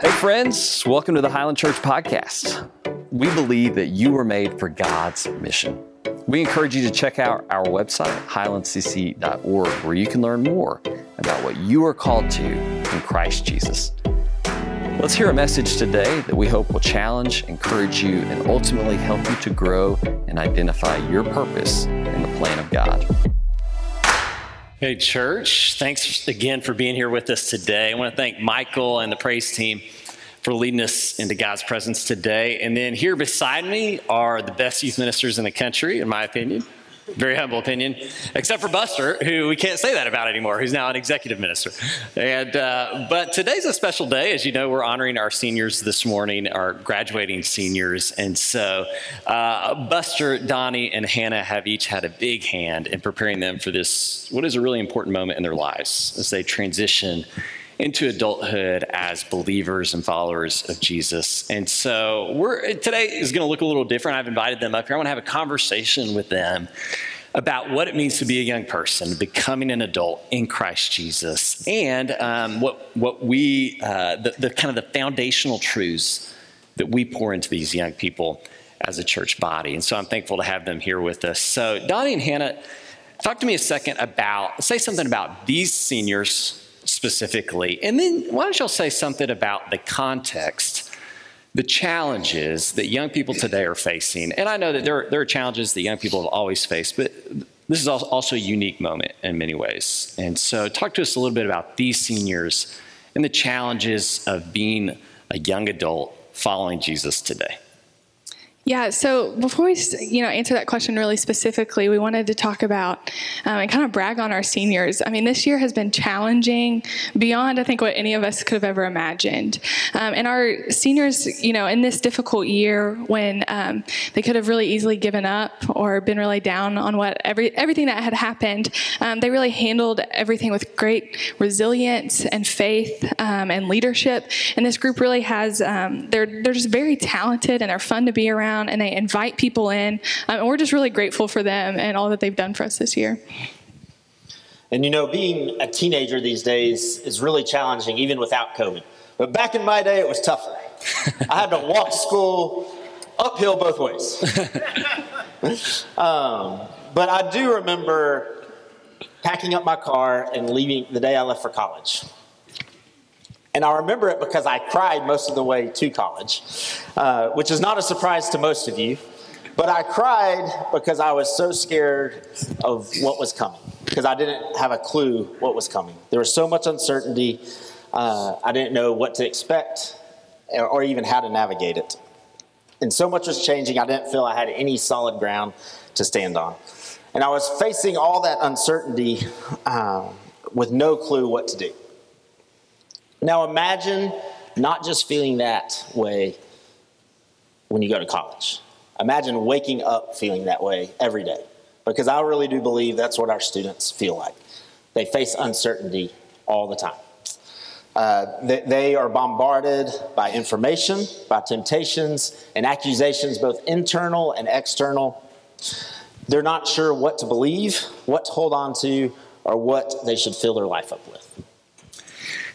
Hey, friends, welcome to the Highland Church Podcast. We believe that you were made for God's mission. We encourage you to check out our website, highlandcc.org, where you can learn more about what you are called to in Christ Jesus. Let's hear a message today that we hope will challenge, encourage you, and ultimately help you to grow and identify your purpose in the plan of God. Hey, church. Thanks again for being here with us today. I want to thank Michael and the praise team for leading us into God's presence today. And then here beside me are the best youth ministers in the country, in my opinion. Very humble opinion, except for Buster, who we can't say that about anymore, who's now an executive minister. And uh, but today's a special day, as you know. We're honoring our seniors this morning, our graduating seniors, and so uh, Buster, Donnie, and Hannah have each had a big hand in preparing them for this, what is a really important moment in their lives as they transition into adulthood as believers and followers of Jesus. And so we're today is going to look a little different. I've invited them up here. I want to have a conversation with them about what it means to be a young person, becoming an adult in Christ Jesus, and um, what what we uh, the, the kind of the foundational truths that we pour into these young people as a church body. And so I'm thankful to have them here with us. So Donnie and Hannah, talk to me a second about say something about these seniors specifically. And then why don't y'all say something about the context, the challenges that young people today are facing? And I know that there are, there are challenges that young people have always faced, but this is also a unique moment in many ways. And so, talk to us a little bit about these seniors and the challenges of being a young adult following Jesus today. Yeah, so before we you know answer that question really specifically, we wanted to talk about um, and kind of brag on our seniors. I mean, this year has been challenging beyond I think what any of us could have ever imagined. Um, and our seniors, you know, in this difficult year when um, they could have really easily given up or been really down on what every everything that had happened, um, they really handled everything with great resilience and faith um, and leadership. And this group really has um, they're they're just very talented and they're fun to be around and they invite people in. Um, and we're just really grateful for them and all that they've done for us this year. And you know, being a teenager these days is really challenging, even without COVID. But back in my day, it was tougher. I had to walk school uphill both ways. um, but I do remember packing up my car and leaving the day I left for college. And I remember it because I cried most of the way to college, uh, which is not a surprise to most of you. But I cried because I was so scared of what was coming, because I didn't have a clue what was coming. There was so much uncertainty, uh, I didn't know what to expect or even how to navigate it. And so much was changing, I didn't feel I had any solid ground to stand on. And I was facing all that uncertainty um, with no clue what to do. Now imagine not just feeling that way when you go to college. Imagine waking up feeling that way every day. Because I really do believe that's what our students feel like. They face uncertainty all the time. Uh, they, they are bombarded by information, by temptations, and accusations, both internal and external. They're not sure what to believe, what to hold on to, or what they should fill their life up with.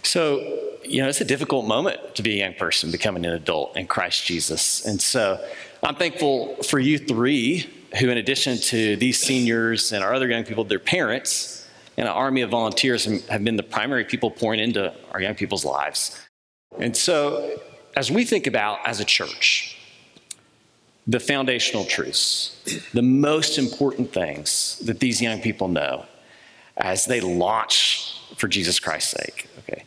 So, you know, it's a difficult moment to be a young person becoming an adult in Christ Jesus. And so I'm thankful for you three who, in addition to these seniors and our other young people, their parents, and an army of volunteers have been the primary people pouring into our young people's lives. And so, as we think about as a church, the foundational truths, the most important things that these young people know as they launch for Jesus Christ's sake. Okay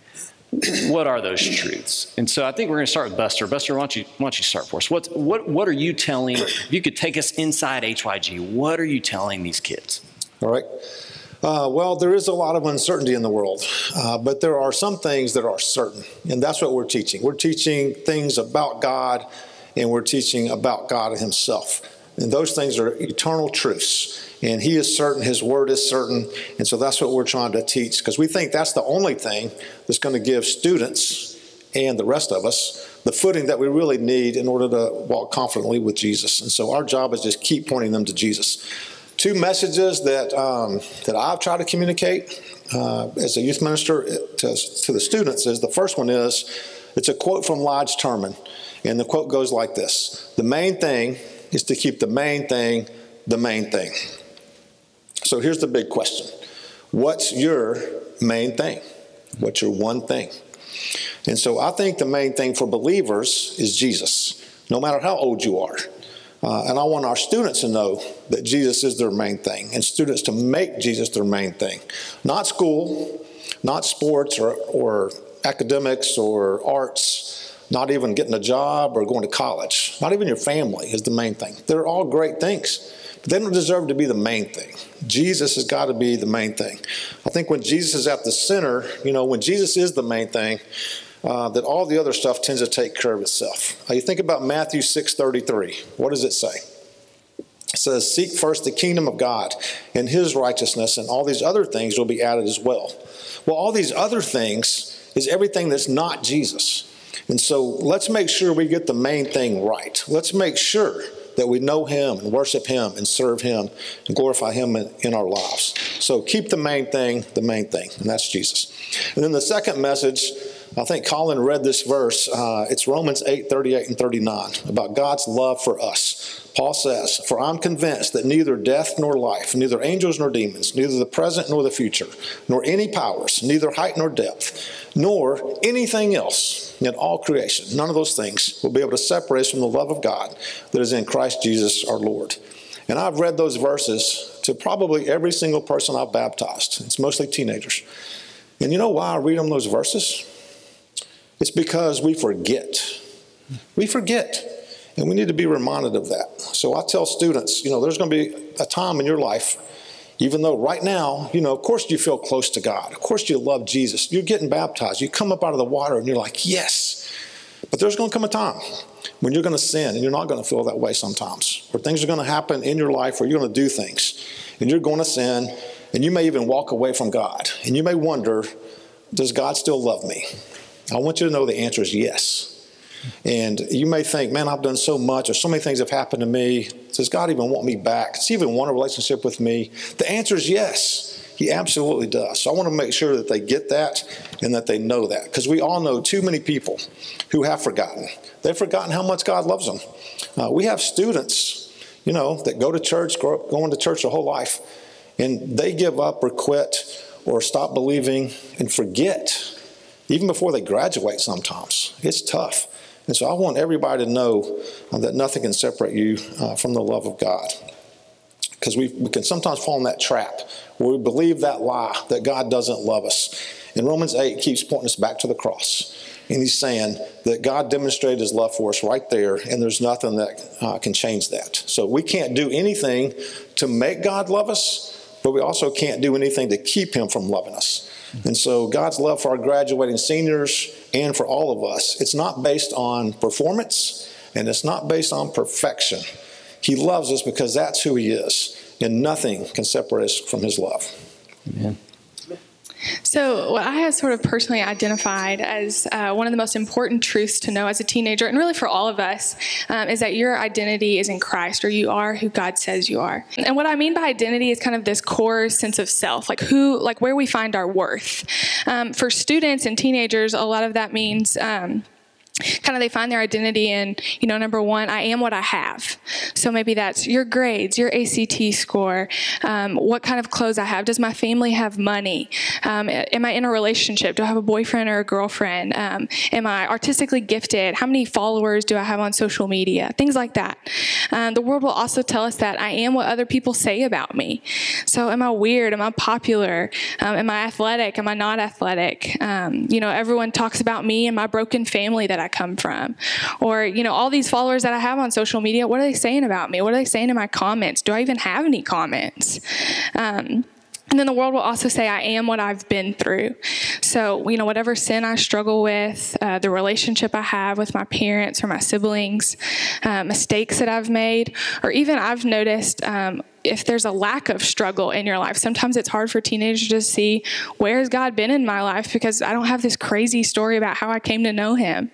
what are those truths? And so I think we're going to start with Buster. Buster, why don't you, why don't you start for us? What's, what, what are you telling, if you could take us inside HYG, what are you telling these kids? All right. Uh, well, there is a lot of uncertainty in the world, uh, but there are some things that are certain, and that's what we're teaching. We're teaching things about God, and we're teaching about God Himself. And those things are eternal truths and he is certain, his word is certain. And so that's what we're trying to teach because we think that's the only thing that's going to give students and the rest of us the footing that we really need in order to walk confidently with Jesus. And so our job is just keep pointing them to Jesus. Two messages that, um, that I've tried to communicate uh, as a youth minister to, to the students is the first one is It's a quote from Lodge Terman, and the quote goes like this The main thing is to keep the main thing the main thing. So here's the big question What's your main thing? What's your one thing? And so I think the main thing for believers is Jesus, no matter how old you are. Uh, and I want our students to know that Jesus is their main thing, and students to make Jesus their main thing. Not school, not sports or, or academics or arts, not even getting a job or going to college. Not even your family is the main thing. They're all great things, they don't deserve to be the main thing. Jesus has got to be the main thing. I think when Jesus is at the center, you know, when Jesus is the main thing, uh, that all the other stuff tends to take care of itself. Uh, you think about Matthew 6:33. What does it say? It says, "Seek first the kingdom of God and His righteousness, and all these other things will be added as well." Well, all these other things is everything that's not Jesus. And so let's make sure we get the main thing right. Let's make sure that we know Him and worship Him and serve Him and glorify Him in, in, our lives. So keep the main thing the main thing, and that's Jesus. And then the second message I think Colin read this verse. Uh, it's Romans 8 38 and 39 about God's love for us. Paul says, For I'm convinced that neither death nor life, neither angels nor demons, neither the present nor the future, nor any powers, neither height nor depth, nor anything else in all creation, none of those things will be able to separate us from the love of God that is in Christ Jesus our Lord. And I've read those verses to probably every single person I've baptized. It's mostly teenagers. And you know why I read them those verses? It's because we forget. We forget. And we need to be reminded of that. So I tell students, you know, there's going to be a time in your life, even though right now, you know, of course you feel close to God. Of course you love Jesus. You're getting baptized. You come up out of the water and you're like, yes. But there's going to come a time when you're going to sin and you're not going to feel that way sometimes. Or things are going to happen in your life where you're going to do things and you're going to sin and you may even walk away from God. And you may wonder, does God still love me? I want you to know the answer is yes. And you may think, man, I've done so much, or so many things have happened to me. Does God even want me back? Does He even want a relationship with me? The answer is yes. He absolutely does. So I want to make sure that they get that and that they know that. Because we all know too many people who have forgotten. They've forgotten how much God loves them. Uh, we have students, you know, that go to church, grow up going to church their whole life, and they give up or quit or stop believing and forget even before they graduate sometimes. It's tough. And so I want everybody to know uh, that nothing can separate you uh, from the love of God. Because we, we can sometimes fall in that trap where we believe that lie that God doesn't love us. And Romans 8 keeps pointing us back to the cross. And he's saying that God demonstrated his love for us right there, and there's nothing that uh, can change that. So we can't do anything to make God love us, but we also can't do anything to keep him from loving us. And so God's love for our graduating seniors and for all of us, it's not based on performance and it's not based on perfection. He loves us because that's who he is, and nothing can separate us from his love. Amen. So, what I have sort of personally identified as uh, one of the most important truths to know as a teenager, and really for all of us, um, is that your identity is in Christ, or you are who God says you are. And what I mean by identity is kind of this core sense of self, like who, like where we find our worth. Um, for students and teenagers, a lot of that means. Um, kind of they find their identity in you know number one i am what i have. So maybe that's your grades your act score um, what kind of clothes i have. Does my family have money? Um, am i in a relationship? Do i have a boyfriend or a girlfriend? Um, am i artistically gifted? How many followers do i have on social media? Things like that. Um, the world will also tell us that i am what other people say about me. So am i weird? Am i popular? Um, am i athletic? Am i not athletic? Um, you know everyone talks about me and my broken family that i I come from? Or, you know, all these followers that I have on social media, what are they saying about me? What are they saying in my comments? Do I even have any comments? Um, and then the world will also say, I am what I've been through. So, you know, whatever sin I struggle with, uh, the relationship I have with my parents or my siblings, uh, mistakes that I've made, or even I've noticed um, if there's a lack of struggle in your life. Sometimes it's hard for teenagers to see where has God been in my life because I don't have this crazy story about how I came to know Him.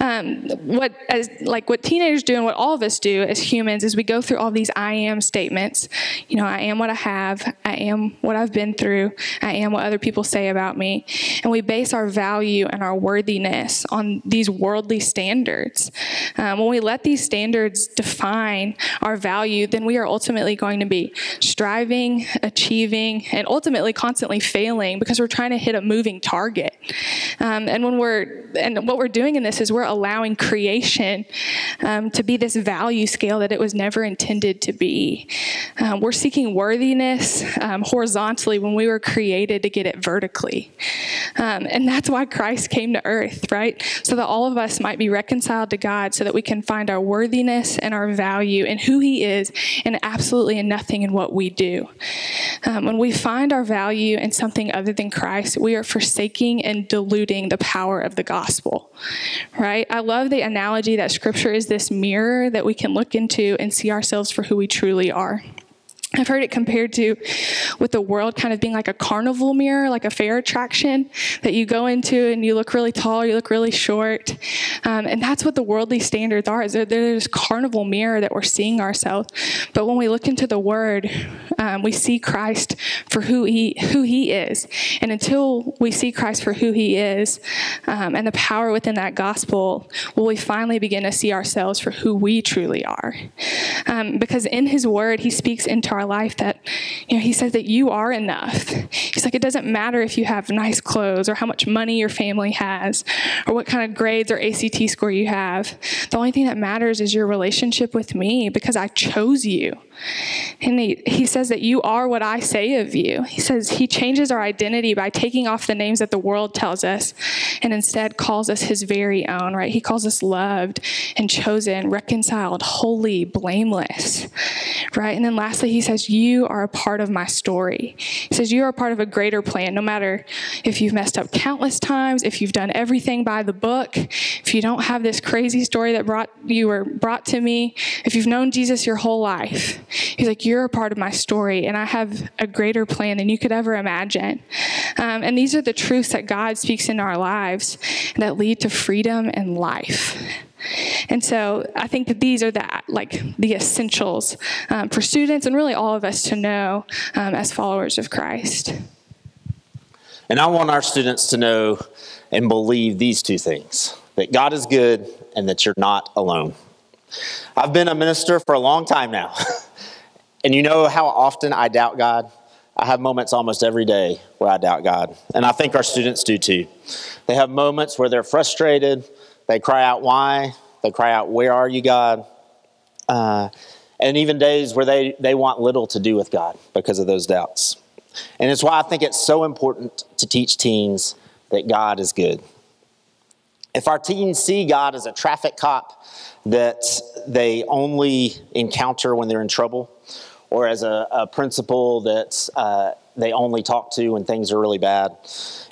Um, what as like what teenagers do and what all of us do as humans is we go through all these I am statements. You know, I am what I have. I am what I've been through. I am what other people say about me, and we base our value and our worthiness on these worldly standards. Um, when we let these standards define our value, then we are ultimately going to be striving, achieving, and ultimately constantly failing because we're trying to hit a moving target. Um, and when we're and what we're doing in this is we're allowing creation um, to be this value scale that it was never intended to be. Um, we're seeking worthiness um, horizontally when we were created to get it vertically. Um, and that's why Christ came to earth, right? So that all of us might be reconciled to God so that we can find our worthiness and our value in who He is and absolutely in nothing in what we do. Um, when we find our value in something other than Christ, we are forsaking and diluting the power of the gospel, right? I love the analogy that scripture is this mirror that we can look into and see ourselves for who we truly are. I've heard it compared to with the world kind of being like a carnival mirror, like a fair attraction that you go into and you look really tall, you look really short. Um, and that's what the worldly standards are. Is there's carnival mirror that we're seeing ourselves. But when we look into the word, um, we see Christ for who he, who he is. And until we see Christ for who he is um, and the power within that gospel, will we finally begin to see ourselves for who we truly are. Um, because in his word, he speaks into our our life that, you know, he says that you are enough. He's like, it doesn't matter if you have nice clothes or how much money your family has or what kind of grades or ACT score you have. The only thing that matters is your relationship with me because I chose you. And he, he says that you are what I say of you. He says he changes our identity by taking off the names that the world tells us and instead calls us his very own, right? He calls us loved and chosen, reconciled, holy, blameless, right? And then lastly, he says, You are a part of my story. He says, You are a part of a greater plan, no matter if you've messed up countless times, if you've done everything by the book, if you don't have this crazy story that brought you were brought to me, if you've known Jesus your whole life. He's like, You're a part of my story, and I have a greater plan than you could ever imagine. Um, and these are the truths that God speaks in our lives that lead to freedom and life. And so I think that these are the like the essentials um, for students and really all of us to know um, as followers of Christ. And I want our students to know and believe these two things that God is good and that you're not alone. I've been a minister for a long time now. and you know how often I doubt God? I have moments almost every day where I doubt God. And I think our students do too. They have moments where they're frustrated. They cry out, Why? They cry out, Where are you, God? Uh, and even days where they, they want little to do with God because of those doubts. And it's why I think it's so important to teach teens that God is good. If our teens see God as a traffic cop that they only encounter when they're in trouble, or as a, a principal that uh, they only talk to when things are really bad,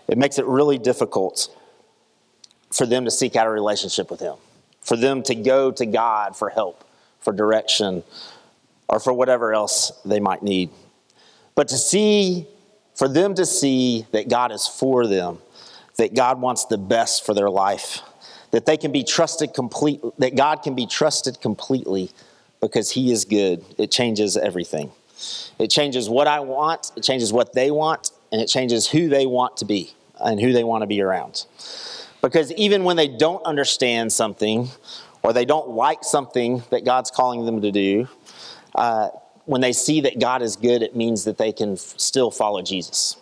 it makes it really difficult for them to seek out a relationship with Him, for them to go to God for help, for direction, or for whatever else they might need. But to see, for them to see that God is for them, that God wants the best for their life, that they can be trusted complete, that God can be trusted completely because He is good. It changes everything. It changes what I want, it changes what they want, and it changes who they want to be and who they want to be around. Because even when they don't understand something or they don't like something that God's calling them to do, uh, when they see that God is good, it means that they can f- still follow Jesus.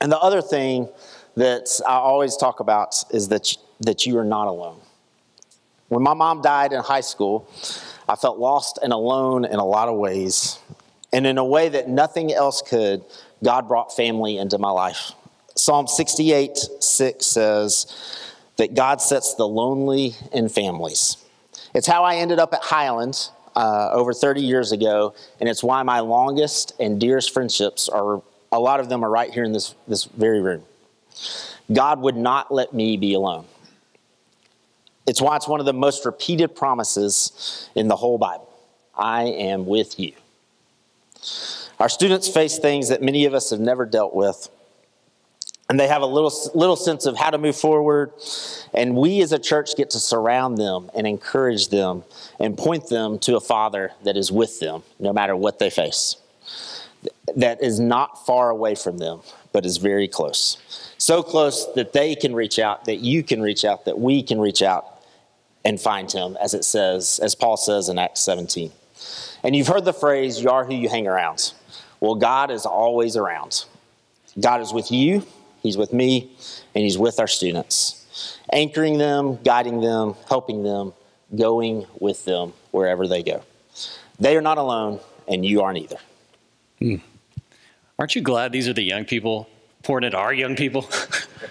And the other thing that I always talk about is that, that you are not alone. When my mom died in high school, I felt lost and alone in a lot of ways. And in a way that nothing else could, God brought family into my life. Psalm 68 6 says that God sets the lonely in families. It's how I ended up at Highland uh, over 30 years ago, and it's why my longest and dearest friendships are, a lot of them are right here in this, this very room. God would not let me be alone. It's why it's one of the most repeated promises in the whole Bible I am with you. Our students face things that many of us have never dealt with. And they have a little, little sense of how to move forward. And we as a church get to surround them and encourage them and point them to a Father that is with them no matter what they face, that is not far away from them, but is very close. So close that they can reach out, that you can reach out, that we can reach out and find him, as it says, as Paul says in Acts 17. And you've heard the phrase, you are who you hang around. Well, God is always around. God is with you, He's with me, and He's with our students, anchoring them, guiding them, helping them, going with them wherever they go. They are not alone, and you aren't either. Hmm. Aren't you glad these are the young people pouring at our young people?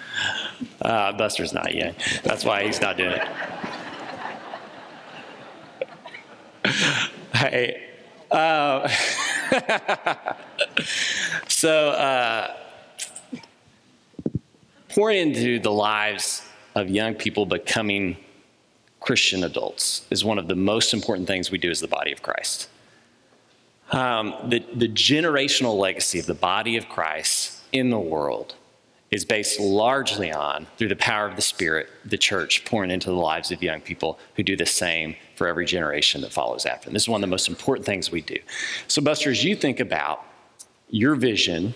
uh, Buster's not young. That's why he's not doing it. hey, uh, so, uh, pouring into the lives of young people becoming Christian adults is one of the most important things we do as the body of Christ. Um, the, the generational legacy of the body of Christ in the world is based largely on, through the power of the Spirit, the church pouring into the lives of young people who do the same for every generation that follows after them. This is one of the most important things we do. So, Buster, as you think about your vision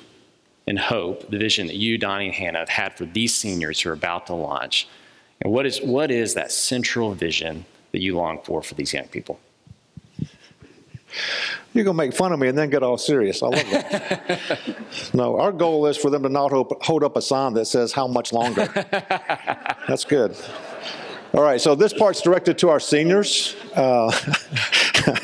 and hope, the vision that you, Donnie, and Hannah have had for these seniors who are about to launch, and what is, what is that central vision that you long for for these young people? You're going to make fun of me and then get all serious. I love that. no, our goal is for them to not hold up a sign that says, How much longer? That's good. All right, so this part's directed to our seniors. Uh,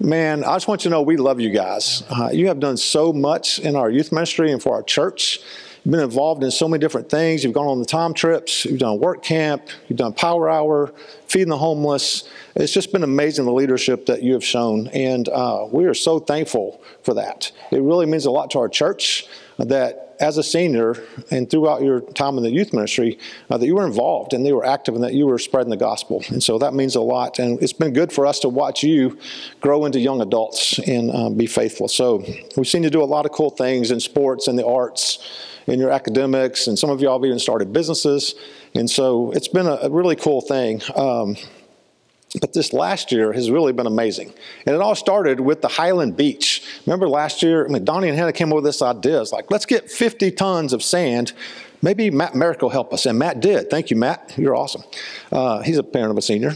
man, I just want you to know we love you guys. Uh, you have done so much in our youth ministry and for our church. You've been involved in so many different things. You've gone on the time trips, you've done work camp, you've done power hour, feeding the homeless. It's just been amazing the leadership that you have shown, and uh, we are so thankful for that. It really means a lot to our church that as a senior and throughout your time in the youth ministry, uh, that you were involved and they were active and that you were spreading the gospel. And so that means a lot. And it's been good for us to watch you grow into young adults and uh, be faithful. So we've seen you do a lot of cool things in sports and the arts in your academics, and some of y'all have even started businesses. And so it's been a, a really cool thing. Um, but this last year has really been amazing. And it all started with the Highland Beach. Remember last year, I mean, Donnie and Hannah came up with this idea. It's like, let's get 50 tons of sand. Maybe Matt Merrick will help us. And Matt did. Thank you, Matt. You're awesome. Uh, he's a parent of a senior.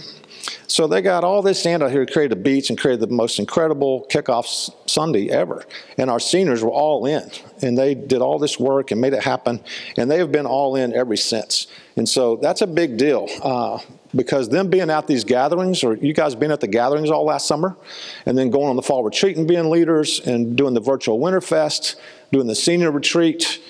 So they got all this sand out here, to create a beach, and created the most incredible kickoff Sunday ever. And our seniors were all in, and they did all this work and made it happen. And they have been all in ever since. And so that's a big deal. Uh, because them being at these gatherings, or you guys being at the gatherings all last summer, and then going on the fall retreat and being leaders, and doing the virtual Winterfest, doing the senior retreat,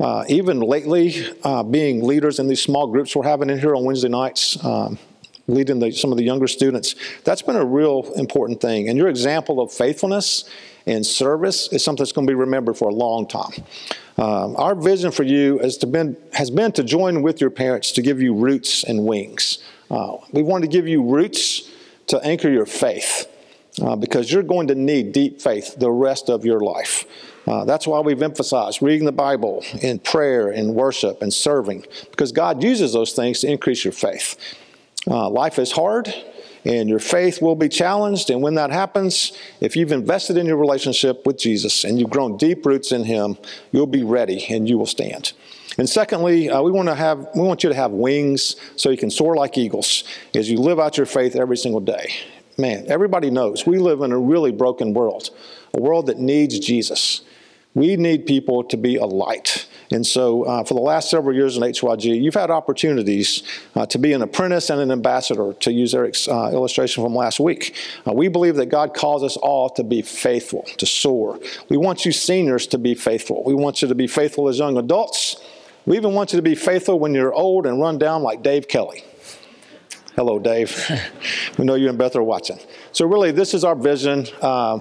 uh, even lately uh, being leaders in these small groups we're having in here on Wednesday nights, um, leading the, some of the younger students. That's been a real important thing. And your example of faithfulness and service is something that's going to be remembered for a long time. Um, our vision for you has, to been, has been to join with your parents to give you roots and wings. Uh, we want to give you roots to anchor your faith uh, because you're going to need deep faith the rest of your life. Uh, that's why we've emphasized reading the Bible in prayer and worship and serving because God uses those things to increase your faith. Uh, life is hard and your faith will be challenged. And when that happens, if you've invested in your relationship with Jesus and you've grown deep roots in Him, you'll be ready and you will stand. And secondly, uh, we want to have we want you to have wings so you can soar like eagles as you live out your faith every single day. Man, everybody knows we live in a really broken world, a world that needs Jesus. We need people to be a light. And so, uh, for the last several years in HYG, you've had opportunities uh, to be an apprentice and an ambassador, to use Eric's uh, illustration from last week. Uh, we believe that God calls us all to be faithful, to soar. We want you seniors to be faithful. We want you to be faithful as young adults. We even want you to be faithful when you're old and run down like Dave Kelly. Hello, Dave. we know you and Beth are watching. So, really, this is our vision. Uh,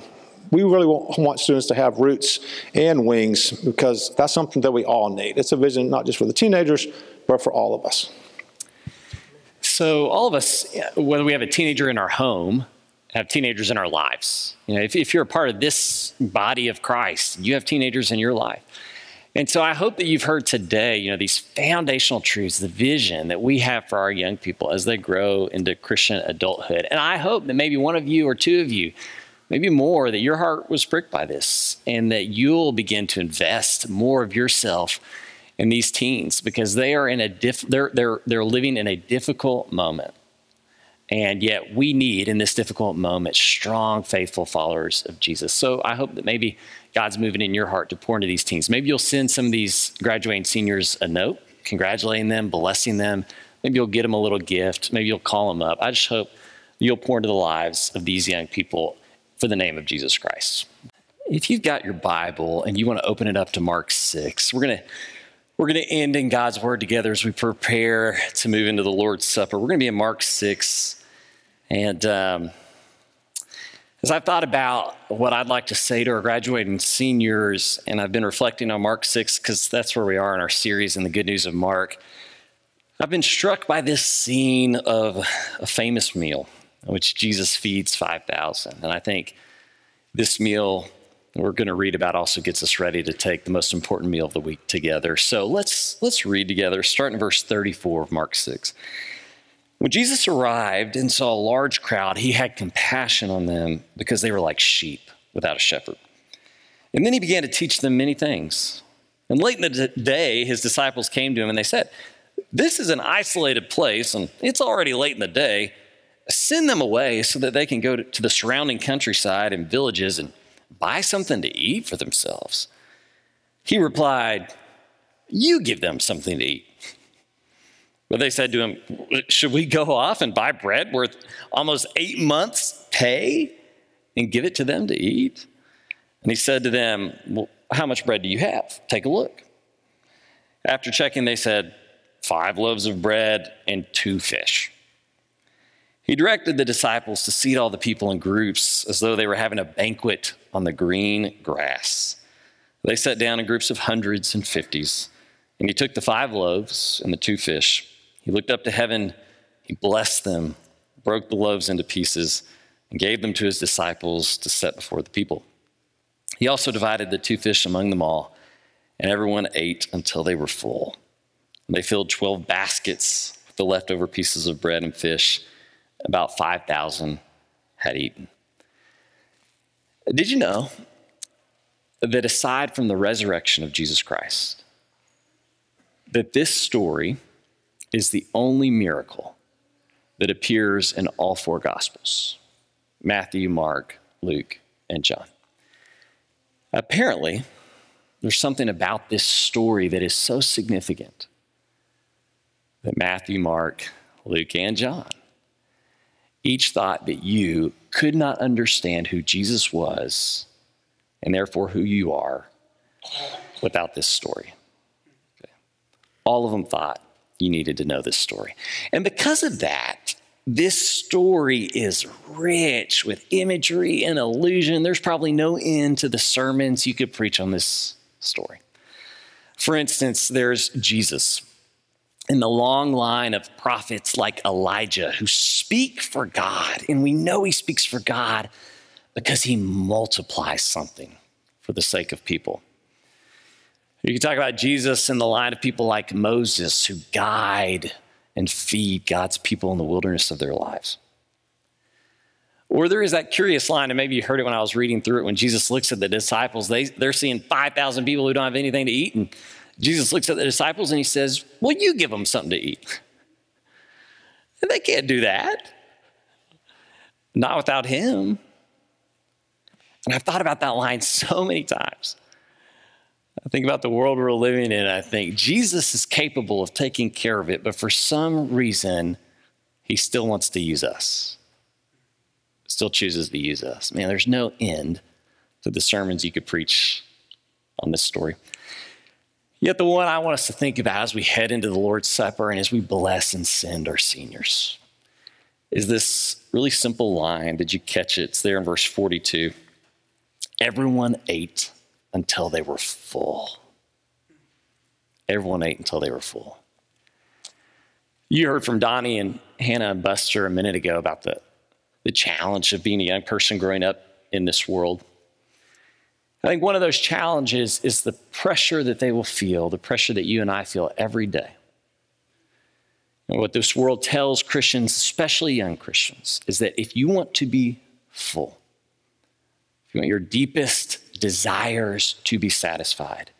we really want students to have roots and wings because that's something that we all need. It's a vision not just for the teenagers, but for all of us. So, all of us, whether we have a teenager in our home have teenagers in our lives. You know, if, if you're a part of this body of Christ, you have teenagers in your life. And so I hope that you've heard today, you know, these foundational truths, the vision that we have for our young people as they grow into Christian adulthood. And I hope that maybe one of you or two of you, maybe more, that your heart was pricked by this and that you'll begin to invest more of yourself in these teens because they are in a diff- they're, they're, they're living in a difficult moment. And yet we need in this difficult moment strong, faithful followers of Jesus. So I hope that maybe God's moving in your heart to pour into these teens. Maybe you'll send some of these graduating seniors a note, congratulating them, blessing them. Maybe you'll get them a little gift. Maybe you'll call them up. I just hope you'll pour into the lives of these young people for the name of Jesus Christ. If you've got your Bible and you want to open it up to Mark 6, we're going to we're going to end in God's word together as we prepare to move into the Lord's Supper. We're going to be in Mark 6. And um, as I've thought about what I'd like to say to our graduating seniors, and I've been reflecting on Mark 6 because that's where we are in our series in the good news of Mark, I've been struck by this scene of a famous meal which Jesus feeds 5,000. And I think this meal we're going to read about also gets us ready to take the most important meal of the week together. So let's let's read together, starting in verse 34 of Mark 6. When Jesus arrived and saw a large crowd, he had compassion on them because they were like sheep without a shepherd. And then he began to teach them many things. And late in the day, his disciples came to him and they said, This is an isolated place, and it's already late in the day. Send them away so that they can go to the surrounding countryside and villages and buy something to eat for themselves. He replied, You give them something to eat. But they said to him, Should we go off and buy bread worth almost eight months' pay and give it to them to eat? And he said to them, Well, how much bread do you have? Take a look. After checking, they said, Five loaves of bread and two fish. He directed the disciples to seat all the people in groups as though they were having a banquet on the green grass. They sat down in groups of hundreds and fifties, and he took the five loaves and the two fish he looked up to heaven, he blessed them, broke the loaves into pieces, and gave them to his disciples to set before the people. He also divided the two fish among them all, and everyone ate until they were full. And they filled 12 baskets with the leftover pieces of bread and fish. About 5,000 had eaten. Did you know that aside from the resurrection of Jesus Christ, that this story is the only miracle that appears in all four Gospels Matthew, Mark, Luke, and John. Apparently, there's something about this story that is so significant that Matthew, Mark, Luke, and John each thought that you could not understand who Jesus was and therefore who you are without this story. Okay. All of them thought you needed to know this story. And because of that, this story is rich with imagery and illusion. There's probably no end to the sermons you could preach on this story. For instance, there's Jesus in the long line of prophets like Elijah who speak for God. And we know he speaks for God because he multiplies something for the sake of people. You can talk about Jesus in the line of people like Moses who guide and feed God's people in the wilderness of their lives. Or there is that curious line, and maybe you heard it when I was reading through it, when Jesus looks at the disciples, they, they're seeing 5,000 people who don't have anything to eat. And Jesus looks at the disciples and he says, Well, you give them something to eat. And they can't do that. Not without him. And I've thought about that line so many times. I think about the world we're living in, I think Jesus is capable of taking care of it, but for some reason, he still wants to use us. Still chooses to use us. Man, there's no end to the sermons you could preach on this story. Yet, the one I want us to think about as we head into the Lord's Supper and as we bless and send our seniors is this really simple line. Did you catch it? It's there in verse 42. Everyone ate until they were full. Everyone ate until they were full. You heard from Donnie and Hannah and Buster a minute ago about the, the challenge of being a young person growing up in this world. I think one of those challenges is the pressure that they will feel, the pressure that you and I feel every day. And what this world tells Christians, especially young Christians, is that if you want to be full, if you want your deepest desires to be satisfied,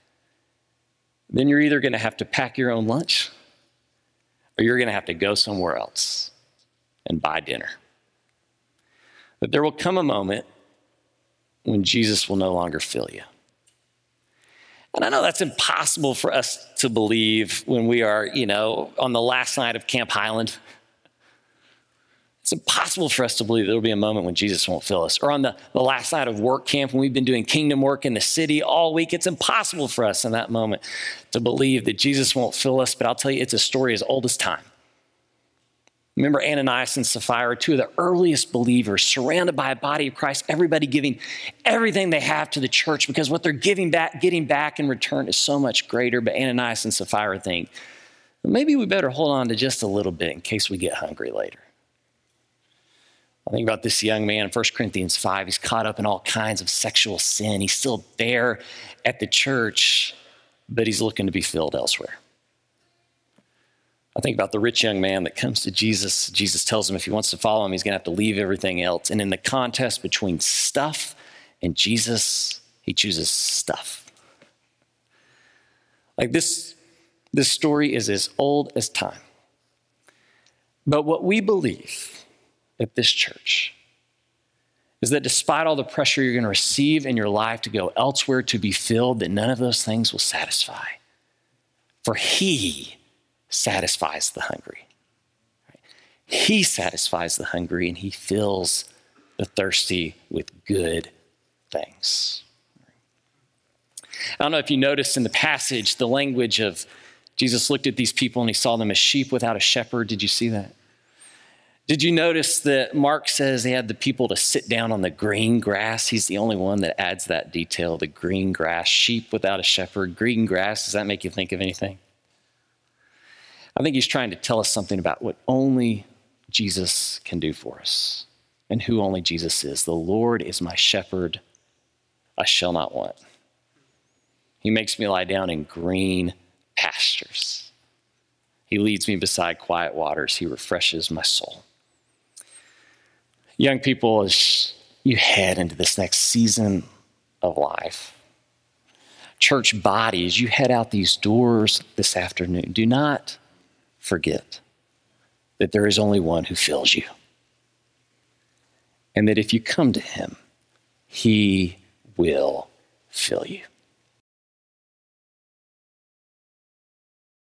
then you're either going to have to pack your own lunch or you're going to have to go somewhere else and buy dinner. But there will come a moment when Jesus will no longer fill you. And I know that's impossible for us to believe when we are, you know, on the last night of Camp Highland. It's impossible for us to believe there will be a moment when Jesus won't fill us. Or on the, the last night of work camp when we've been doing kingdom work in the city all week, it's impossible for us in that moment to believe that Jesus won't fill us. But I'll tell you, it's a story as old as time. Remember Ananias and Sapphira, two of the earliest believers, surrounded by a body of Christ, everybody giving everything they have to the church because what they're giving back, getting back in return is so much greater. But Ananias and Sapphira think, maybe we better hold on to just a little bit in case we get hungry later. I think about this young man in 1 Corinthians 5. He's caught up in all kinds of sexual sin. He's still there at the church, but he's looking to be filled elsewhere. I think about the rich young man that comes to Jesus. Jesus tells him if he wants to follow him, he's going to have to leave everything else. And in the contest between stuff and Jesus, he chooses stuff. Like this, this story is as old as time. But what we believe at this church is that despite all the pressure you're going to receive in your life to go elsewhere to be filled, that none of those things will satisfy. For he satisfies the hungry. He satisfies the hungry and he fills the thirsty with good things. I don't know if you noticed in the passage the language of Jesus looked at these people and he saw them as sheep without a shepherd. Did you see that? Did you notice that Mark says they had the people to sit down on the green grass? He's the only one that adds that detail the green grass, sheep without a shepherd, green grass. Does that make you think of anything? I think he's trying to tell us something about what only Jesus can do for us and who only Jesus is. The Lord is my shepherd, I shall not want. He makes me lie down in green pastures. He leads me beside quiet waters. He refreshes my soul. Young people, as you head into this next season of life, church bodies, you head out these doors this afternoon, do not forget that there is only one who fills you. And that if you come to him, he will fill you.